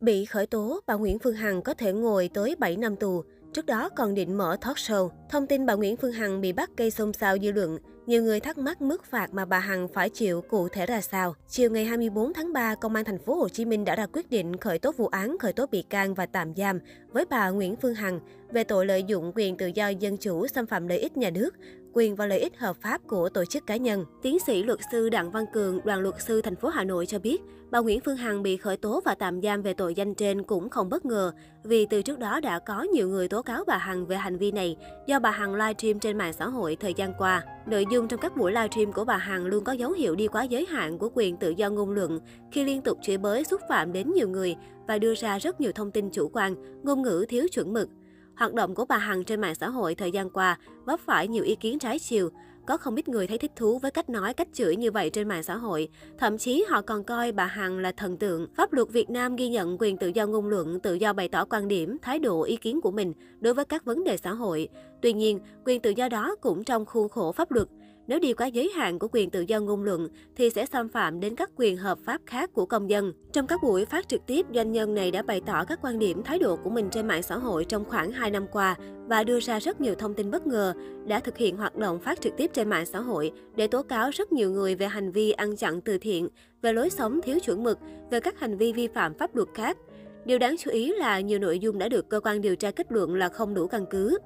Bị khởi tố, bà Nguyễn Phương Hằng có thể ngồi tới 7 năm tù. Trước đó còn định mở talk show. Thông tin bà Nguyễn Phương Hằng bị bắt gây xôn xao dư luận. Nhiều người thắc mắc mức phạt mà bà Hằng phải chịu cụ thể ra sao. Chiều ngày 24 tháng 3, Công an thành phố Hồ Chí Minh đã ra quyết định khởi tố vụ án khởi tố bị can và tạm giam với bà Nguyễn Phương Hằng về tội lợi dụng quyền tự do dân chủ xâm phạm lợi ích nhà nước, quyền và lợi ích hợp pháp của tổ chức cá nhân. Tiến sĩ luật sư Đặng Văn Cường, đoàn luật sư thành phố Hà Nội cho biết, bà Nguyễn Phương Hằng bị khởi tố và tạm giam về tội danh trên cũng không bất ngờ, vì từ trước đó đã có nhiều người tố cáo bà Hằng về hành vi này do bà Hằng livestream trên mạng xã hội thời gian qua. Nội dung trong các buổi livestream của bà Hằng luôn có dấu hiệu đi quá giới hạn của quyền tự do ngôn luận khi liên tục chửi bới xúc phạm đến nhiều người và đưa ra rất nhiều thông tin chủ quan, ngôn ngữ thiếu chuẩn mực. Hoạt động của bà Hằng trên mạng xã hội thời gian qua vấp phải nhiều ý kiến trái chiều. Có không ít người thấy thích thú với cách nói, cách chửi như vậy trên mạng xã hội. Thậm chí họ còn coi bà Hằng là thần tượng. Pháp luật Việt Nam ghi nhận quyền tự do ngôn luận, tự do bày tỏ quan điểm, thái độ, ý kiến của mình đối với các vấn đề xã hội. Tuy nhiên, quyền tự do đó cũng trong khuôn khổ pháp luật. Nếu đi quá giới hạn của quyền tự do ngôn luận thì sẽ xâm phạm đến các quyền hợp pháp khác của công dân. Trong các buổi phát trực tiếp, doanh nhân này đã bày tỏ các quan điểm, thái độ của mình trên mạng xã hội trong khoảng 2 năm qua và đưa ra rất nhiều thông tin bất ngờ, đã thực hiện hoạt động phát trực tiếp trên mạng xã hội để tố cáo rất nhiều người về hành vi ăn chặn từ thiện, về lối sống thiếu chuẩn mực, về các hành vi vi phạm pháp luật khác. Điều đáng chú ý là nhiều nội dung đã được cơ quan điều tra kết luận là không đủ căn cứ.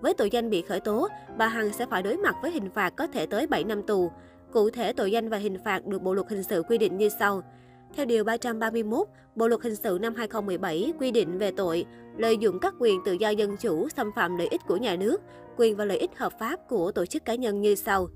Với tội danh bị khởi tố, bà Hằng sẽ phải đối mặt với hình phạt có thể tới 7 năm tù. Cụ thể, tội danh và hình phạt được Bộ Luật Hình sự quy định như sau. Theo Điều 331, Bộ Luật Hình sự năm 2017 quy định về tội lợi dụng các quyền tự do dân chủ xâm phạm lợi ích của nhà nước, quyền và lợi ích hợp pháp của tổ chức cá nhân như sau.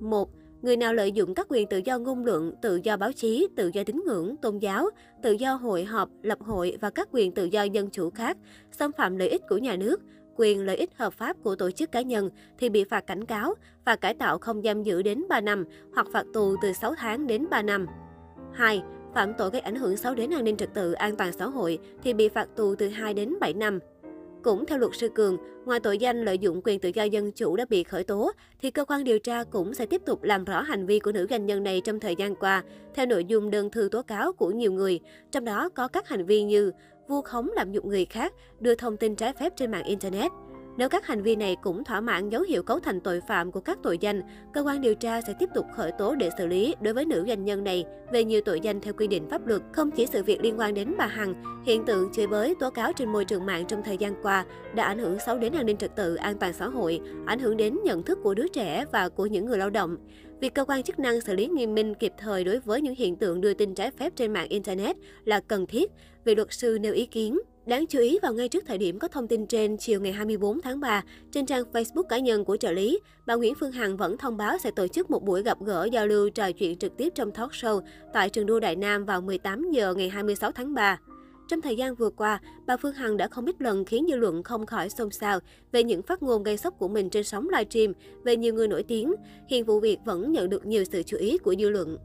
1. Người nào lợi dụng các quyền tự do ngôn luận, tự do báo chí, tự do tín ngưỡng, tôn giáo, tự do hội họp, lập hội và các quyền tự do dân chủ khác, xâm phạm lợi ích của nhà nước, quyền lợi ích hợp pháp của tổ chức cá nhân thì bị phạt cảnh cáo, và cải tạo không giam giữ đến 3 năm hoặc phạt tù từ 6 tháng đến 3 năm. 2. Phạm tội gây ảnh hưởng xấu đến an ninh trật tự, an toàn xã hội thì bị phạt tù từ 2 đến 7 năm. Cũng theo luật sư Cường, ngoài tội danh lợi dụng quyền tự do dân chủ đã bị khởi tố, thì cơ quan điều tra cũng sẽ tiếp tục làm rõ hành vi của nữ doanh nhân này trong thời gian qua, theo nội dung đơn thư tố cáo của nhiều người, trong đó có các hành vi như vu khống làm nhục người khác, đưa thông tin trái phép trên mạng Internet. Nếu các hành vi này cũng thỏa mãn dấu hiệu cấu thành tội phạm của các tội danh, cơ quan điều tra sẽ tiếp tục khởi tố để xử lý đối với nữ doanh nhân này về nhiều tội danh theo quy định pháp luật. Không chỉ sự việc liên quan đến bà Hằng, hiện tượng chửi bới, tố cáo trên môi trường mạng trong thời gian qua đã ảnh hưởng xấu đến an ninh trật tự, an toàn xã hội, ảnh hưởng đến nhận thức của đứa trẻ và của những người lao động. Việc cơ quan chức năng xử lý nghiêm minh kịp thời đối với những hiện tượng đưa tin trái phép trên mạng Internet là cần thiết, vị luật sư nêu ý kiến. Đáng chú ý vào ngay trước thời điểm có thông tin trên chiều ngày 24 tháng 3, trên trang Facebook cá nhân của trợ lý, bà Nguyễn Phương Hằng vẫn thông báo sẽ tổ chức một buổi gặp gỡ giao lưu trò chuyện trực tiếp trong talk show tại trường đua Đại Nam vào 18 giờ ngày 26 tháng 3. Trong thời gian vừa qua, bà Phương Hằng đã không ít lần khiến dư luận không khỏi xôn xao về những phát ngôn gây sốc của mình trên sóng livestream về nhiều người nổi tiếng. Hiện vụ việc vẫn nhận được nhiều sự chú ý của dư luận.